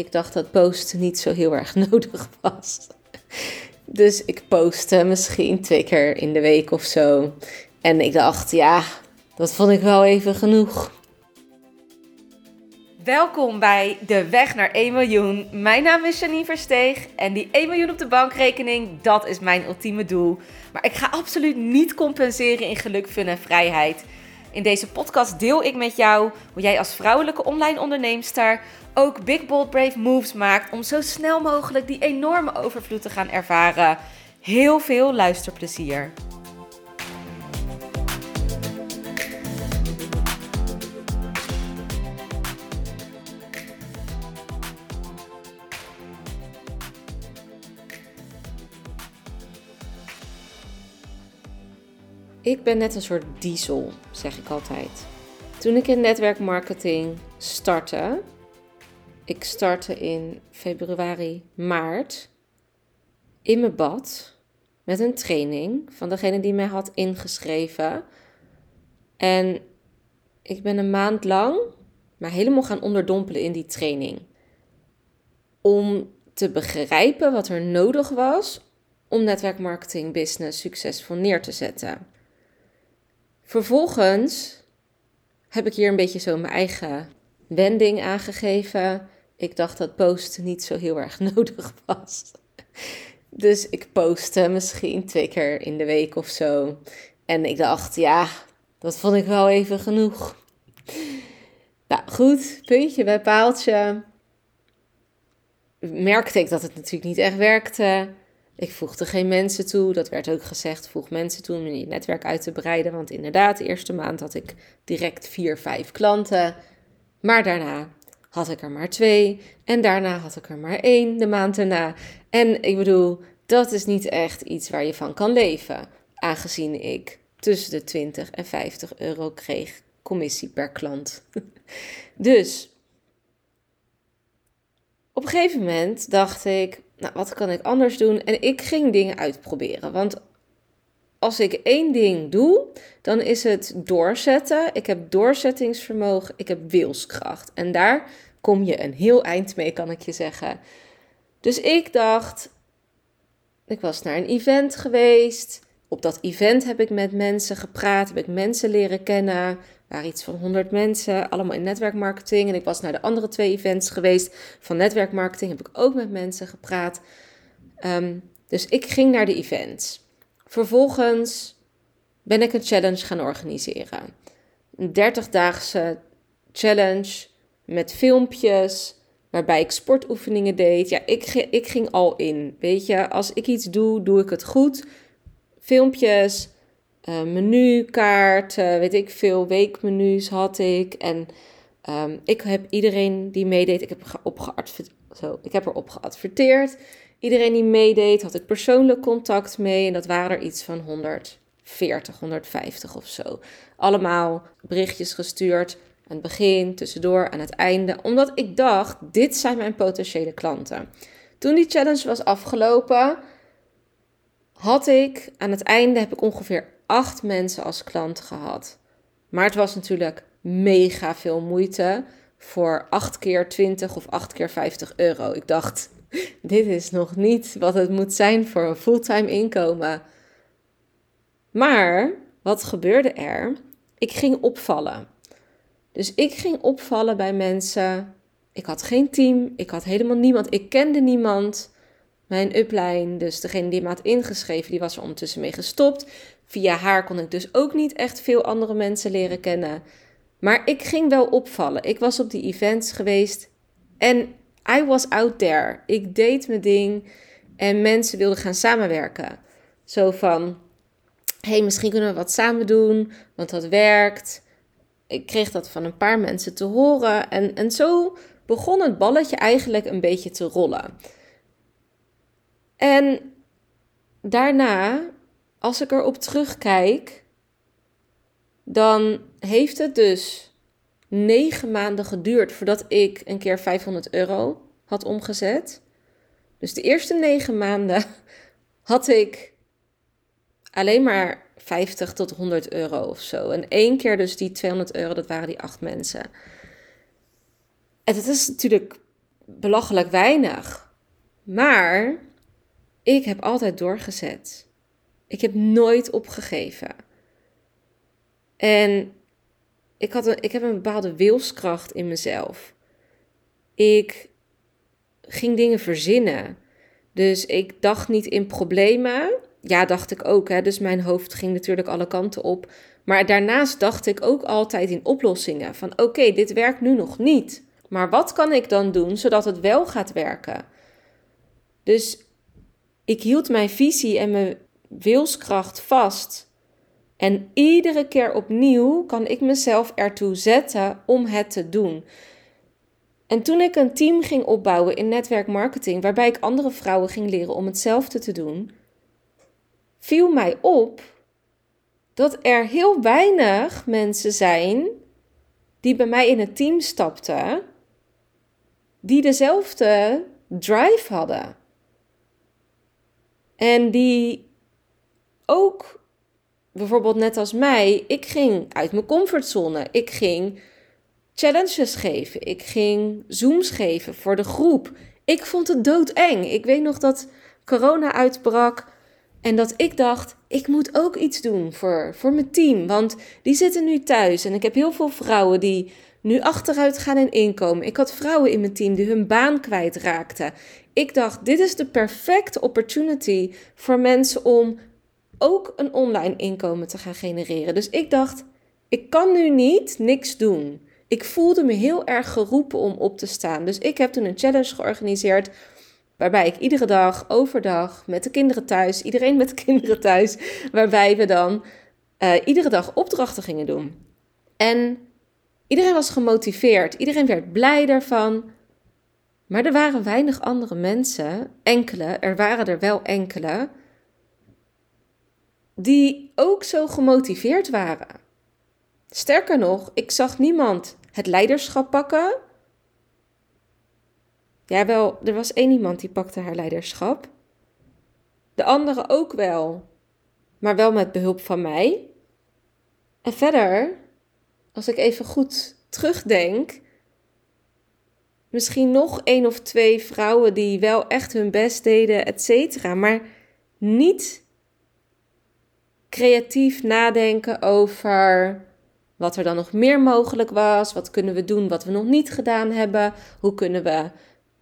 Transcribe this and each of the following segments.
Ik dacht dat posten niet zo heel erg nodig was. Dus ik postte misschien twee keer in de week of zo. En ik dacht, ja, dat vond ik wel even genoeg. Welkom bij De Weg naar 1 miljoen. Mijn naam is Janine Versteeg en die 1 miljoen op de bankrekening, dat is mijn ultieme doel. Maar ik ga absoluut niet compenseren in geluk, fun en vrijheid. In deze podcast deel ik met jou hoe jij als vrouwelijke online onderneemster ook big bold brave moves maakt om zo snel mogelijk die enorme overvloed te gaan ervaren. Heel veel luisterplezier. Ik ben net een soort diesel, zeg ik altijd. Toen ik in netwerkmarketing startte, ik startte in februari, maart, in mijn bad met een training van degene die mij had ingeschreven. En ik ben een maand lang maar helemaal gaan onderdompelen in die training. Om te begrijpen wat er nodig was om netwerkmarketing business succesvol neer te zetten. Vervolgens heb ik hier een beetje zo mijn eigen wending aangegeven. Ik dacht dat posten niet zo heel erg nodig was. Dus ik postte misschien twee keer in de week of zo. En ik dacht, ja, dat vond ik wel even genoeg. Nou goed, puntje bij paaltje. Merkte ik dat het natuurlijk niet echt werkte. Ik voegde geen mensen toe. Dat werd ook gezegd, voeg mensen toe om je netwerk uit te breiden. Want inderdaad, de eerste maand had ik direct vier, vijf klanten. Maar daarna had ik er maar twee. En daarna had ik er maar één de maand daarna. En ik bedoel, dat is niet echt iets waar je van kan leven. Aangezien ik tussen de 20 en 50 euro kreeg commissie per klant. dus op een gegeven moment dacht ik, nou, wat kan ik anders doen? En ik ging dingen uitproberen. Want als ik één ding doe, dan is het doorzetten. Ik heb doorzettingsvermogen, ik heb wilskracht. En daar kom je een heel eind mee, kan ik je zeggen. Dus ik dacht, ik was naar een event geweest. Op dat event heb ik met mensen gepraat, heb ik mensen leren kennen waren iets van 100 mensen, allemaal in netwerkmarketing. En ik was naar de andere twee events geweest van netwerkmarketing, heb ik ook met mensen gepraat. Ehm, dus ik ging naar de events. Vervolgens ben ik een challenge gaan organiseren. Een 30-daagse challenge met filmpjes, waarbij ik sportoefeningen deed. Ja, ik, ik ging al in. Weet je, als ik iets doe, doe ik het goed. Filmpjes, menukaart, weet ik veel, weekmenu's had ik. En ehm, ik heb iedereen die meedeed, ik heb, zo, ik heb erop geadverteerd. Iedereen die meedeed, had ik persoonlijk contact mee. En dat waren er iets van 140, 150 of zo. Allemaal berichtjes gestuurd. Aan het begin, tussendoor, aan het einde. Omdat ik dacht, dit zijn mijn potentiële klanten. Toen die challenge was afgelopen, had ik aan het einde heb ik ongeveer acht mensen als klant gehad. Maar het was natuurlijk mega veel moeite voor 8 keer 20 of 8 keer 50 euro. Ik dacht, dit is nog niet wat het moet zijn voor een fulltime inkomen. Maar wat gebeurde er? Ik ging opvallen. Dus ik ging opvallen bij mensen. Ik had geen team, ik had helemaal niemand, ik kende niemand. Mijn upline, dus degene die me had ingeschreven, die was er ondertussen mee gestopt. Via haar kon ik dus ook niet echt veel andere mensen leren kennen. Maar ik ging wel opvallen. Ik was op die events geweest en I was out there. Ik deed mijn ding en mensen wilden gaan samenwerken. Zo van, hey, misschien kunnen we wat samen doen, want dat werkt. Ik kreeg dat van een paar mensen te horen en, en zo begon het balletje eigenlijk een beetje te rollen. En daarna als ik erop terugkijk, dan heeft het dus negen maanden geduurd voordat ik een keer 500 euro had omgezet. Dus de eerste negen maanden had ik alleen maar 50 tot 100 euro of zo. En één keer dus die 200 euro, dat waren die acht mensen. En het is natuurlijk belachelijk weinig. Maar ik heb altijd doorgezet. Ik heb nooit opgegeven. En ik, had een, ik heb een bepaalde wilskracht in mezelf. Ik ging dingen verzinnen. Dus ik dacht niet in problemen. Ja, dacht ik ook. Hè? Dus mijn hoofd ging natuurlijk alle kanten op. Maar daarnaast dacht ik ook altijd in oplossingen. Van oké, dit werkt nu nog niet. Maar wat kan ik dan doen zodat het wel gaat werken? Dus ik hield mijn visie en mijn wilskracht vast. En iedere keer opnieuw kan ik mezelf ertoe zetten om het te doen. En toen ik een team ging opbouwen in netwerkmarketing, waarbij ik andere vrouwen ging leren om hetzelfde te doen, viel mij op dat er heel weinig mensen zijn die bij mij in het team stapten, die dezelfde drive hadden. En die ook, bijvoorbeeld net als mij, ik ging uit mijn comfortzone. Ik ging challenges geven. Ik ging zooms geven voor de groep. Ik vond het doodeng. Ik weet nog dat corona uitbrak en dat ik dacht, ik moet ook iets doen voor, voor mijn team. Want die zitten nu thuis en ik heb heel veel vrouwen die nu achteruit gaan in inkomen. Ik had vrouwen in mijn team die hun baan kwijtraakten. Ik dacht, dit is de perfecte opportunity voor mensen om ook een online inkomen te gaan genereren. Dus ik dacht, ik kan nu niet niks doen. Ik voelde me heel erg geroepen om op te staan. Dus ik heb toen een challenge georganiseerd. Waarbij ik iedere dag, overdag, met de kinderen thuis, iedereen met de kinderen thuis, waarbij we dan uh, iedere dag opdrachten gingen doen. En iedereen was gemotiveerd, iedereen werd blij daarvan. Maar er waren weinig andere mensen, enkele, er waren er wel enkele, die ook zo gemotiveerd waren. Sterker nog, ik zag niemand het leiderschap pakken. Ja, wel, er was één iemand die pakte haar leiderschap. De andere ook wel, maar wel met behulp van mij. En verder, als ik even goed terugdenk, misschien nog één of twee vrouwen die wel echt hun best deden, et cetera, maar niet creatief nadenken over wat er dan nog meer mogelijk was. Wat kunnen we doen wat we nog niet gedaan hebben? Hoe kunnen we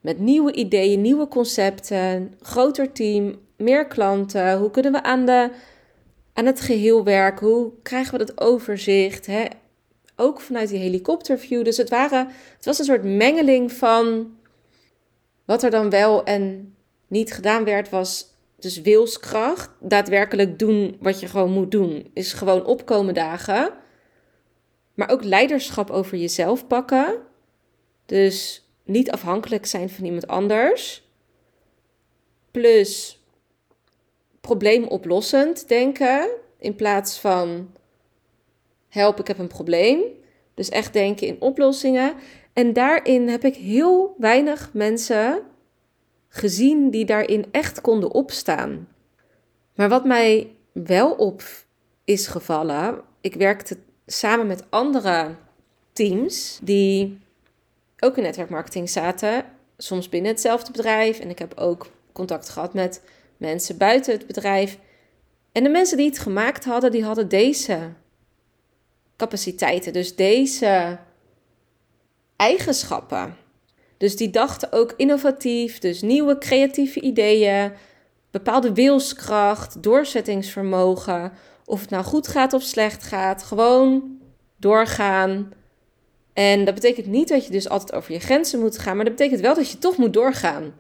met nieuwe ideeën, nieuwe concepten, groter team, meer klanten? Hoe kunnen we aan, de, aan het geheel werken? Hoe krijgen we dat overzicht? Hè? Ook vanuit die helikopterview. Dus het, waren, het was een soort mengeling van wat er dan wel en niet gedaan werd, was dus wilskracht. Daadwerkelijk doen wat je gewoon moet doen, is gewoon opkomen dagen. Maar ook leiderschap over jezelf pakken. Dus niet afhankelijk zijn van iemand anders. Plus probleemoplossend denken in plaats van help, ik heb een probleem. Dus echt denken in oplossingen. En daarin heb ik heel weinig mensen gezien die daarin echt konden opstaan. Maar wat mij wel op is gevallen, ik werkte samen met andere teams die ook in netwerkmarketing zaten, soms binnen hetzelfde bedrijf. En ik heb ook contact gehad met mensen buiten het bedrijf. En de mensen die het gemaakt hadden, die hadden deze capaciteiten, dus deze eigenschappen. Dus die dachten ook innovatief, dus nieuwe creatieve ideeën, bepaalde wilskracht, doorzettingsvermogen. Of het nou goed gaat of slecht gaat, gewoon doorgaan. En dat betekent niet dat je dus altijd over je grenzen moet gaan, maar dat betekent wel dat je toch moet doorgaan.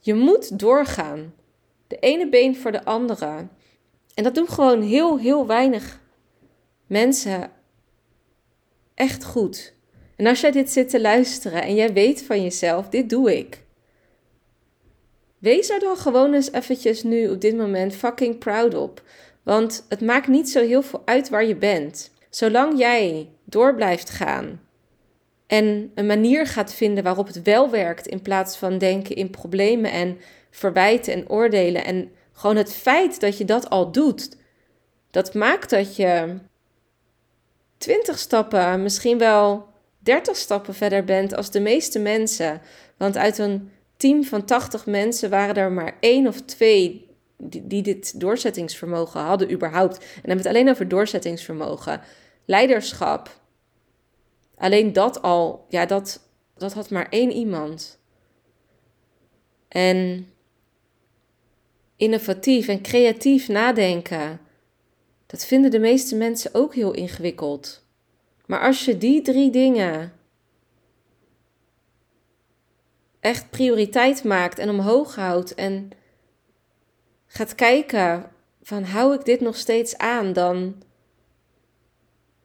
Je moet doorgaan. De ene been voor de andere. En dat doen gewoon heel, heel weinig mensen echt goed. En als jij dit zit te luisteren en jij weet van jezelf, dit doe ik. Wees er dan gewoon eens eventjes nu op dit moment fucking proud op. Want het maakt niet zo heel veel uit waar je bent. Zolang jij door blijft gaan en een manier gaat vinden waarop het wel werkt, in plaats van denken in problemen en verwijten en oordelen. En gewoon het feit dat je dat al doet, dat maakt dat je twintig stappen, misschien wel 30 stappen verder bent als de meeste mensen. Want uit een team van 80 mensen waren er maar één of twee die, die dit doorzettingsvermogen hadden überhaupt. En dan hebben we het alleen over doorzettingsvermogen. Leiderschap. Alleen dat al, ja, dat, dat had maar één iemand. En innovatief en creatief nadenken. Dat vinden de meeste mensen ook heel ingewikkeld. Maar als je die drie dingen echt prioriteit maakt en omhoog houdt en gaat kijken van hou ik dit nog steeds aan, dan,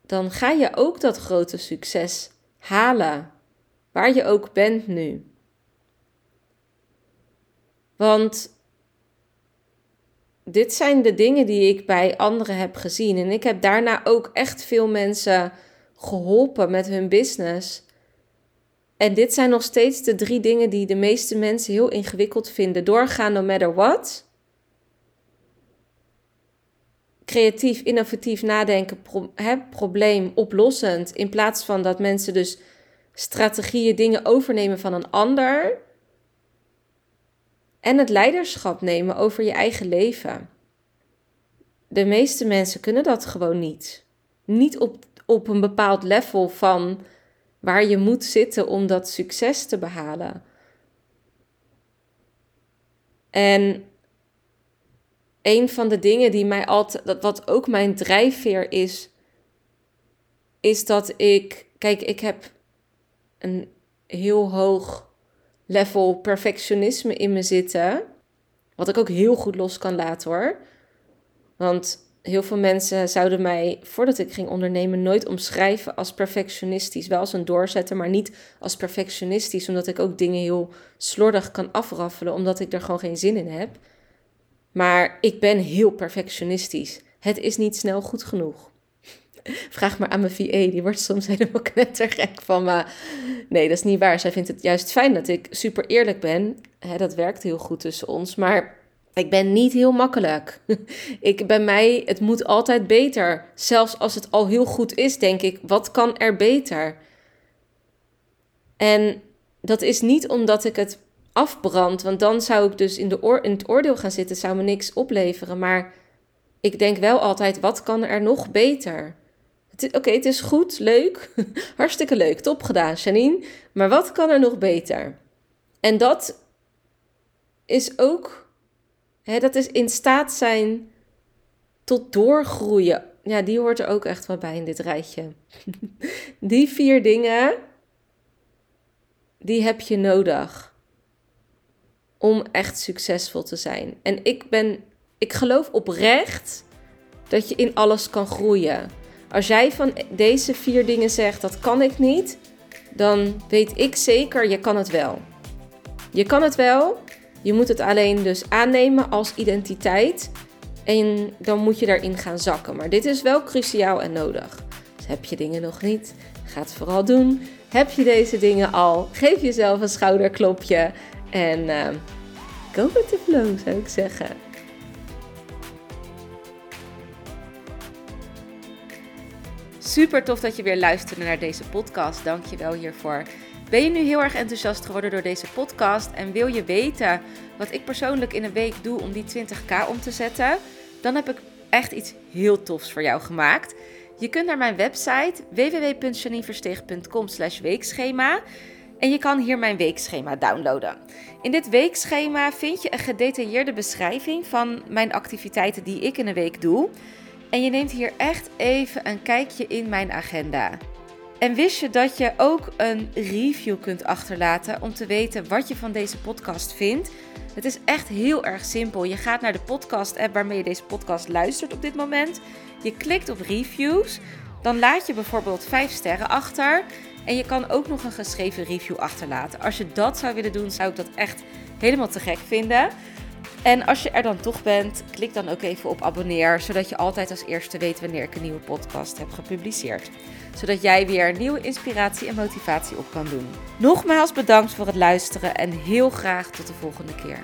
dan ga je ook dat grote succes halen, waar je ook bent nu. Want dit zijn de dingen die ik bij anderen heb gezien. En ik heb daarna ook echt veel mensen geholpen met hun business. En dit zijn nog steeds de drie dingen die de meeste mensen heel ingewikkeld vinden. Doorgaan no matter what. Creatief, innovatief nadenken, pro probleem oplossend. In plaats van dat mensen dus strategieën, dingen overnemen van een ander. En het leiderschap nemen over je eigen leven. De meeste mensen kunnen dat gewoon niet. Niet op, op een bepaald level van waar je moet zitten om dat succes te behalen. En een van de dingen die mij altijd, wat ook mijn drijfveer is, is dat ik, kijk, ik heb een heel hoog level perfectionisme in me zitten. Wat ik ook heel goed los kan laten hoor. Want heel veel mensen zouden mij, voordat ik ging ondernemen, nooit omschrijven als perfectionistisch. Wel als een doorzetter, maar niet als perfectionistisch. Omdat ik ook dingen heel slordig kan afraffelen, omdat ik er gewoon geen zin in heb. Maar ik ben heel perfectionistisch. Het is niet snel goed genoeg. Vraag maar aan mijn VA, die wordt soms helemaal knettergek van me. Nee, dat is niet waar. Zij vindt het juist fijn dat ik super eerlijk ben. dat werkt heel goed tussen ons. Maar ik ben niet heel makkelijk. ik, bij mij, het moet altijd beter. Zelfs als het al heel goed is, denk ik, wat kan er beter? En dat is niet omdat ik het afbrand, want dan zou ik dus in, de oor, in het oordeel gaan zitten, zou me niks opleveren. Maar ik denk wel altijd, wat kan er nog beter? Oké, het is goed, leuk, hartstikke leuk, top gedaan, Janine. Maar wat kan er nog beter? En dat is ook, hè, dat is in staat zijn tot doorgroeien. Ja, die hoort er ook echt wel bij in dit rijtje. Die vier dingen, die heb je nodig om echt succesvol te zijn. En ik ben, ik geloof oprecht dat je in alles kan groeien. Als jij van deze vier dingen zegt dat kan ik niet, dan weet ik zeker, je kan het wel. Je kan het wel. Je moet het alleen dus aannemen als identiteit. En dan moet je daarin gaan zakken. Maar dit is wel cruciaal en nodig. Dus heb je dingen nog niet? Ga het vooral doen. Heb je deze dingen al? Geef jezelf een schouderklopje. En uh, go with the flow, zou ik zeggen. Super tof dat je weer luisterde naar deze podcast. Dank je wel hiervoor. Ben je nu heel erg enthousiast geworden door deze podcast en wil je weten wat ik persoonlijk in een week doe om die 20k om te zetten? Dan heb ik echt iets heel tofs voor jou gemaakt. Je kunt naar mijn website www.janineversteeg.com weekschema en je kan hier mijn weekschema downloaden. In dit weekschema vind je een gedetailleerde beschrijving van mijn activiteiten die ik in een week doe. En je neemt hier echt even een kijkje in mijn agenda. En wist je dat je ook een review kunt achterlaten om te weten wat je van deze podcast vindt? Het is echt heel erg simpel. Je gaat naar de podcast-app waarmee je deze podcast luistert op dit moment. Je klikt op reviews. Dan laat je bijvoorbeeld 5 sterren achter. En je kan ook nog een geschreven review achterlaten. Als je dat zou willen doen, zou ik dat echt helemaal te gek vinden. En als je er dan toch bent, klik dan ook even op abonneer, zodat je altijd als eerste weet wanneer ik een nieuwe podcast heb gepubliceerd. Zodat jij weer nieuwe inspiratie en motivatie op kan doen. Nogmaals bedankt voor het luisteren en heel graag tot de volgende keer.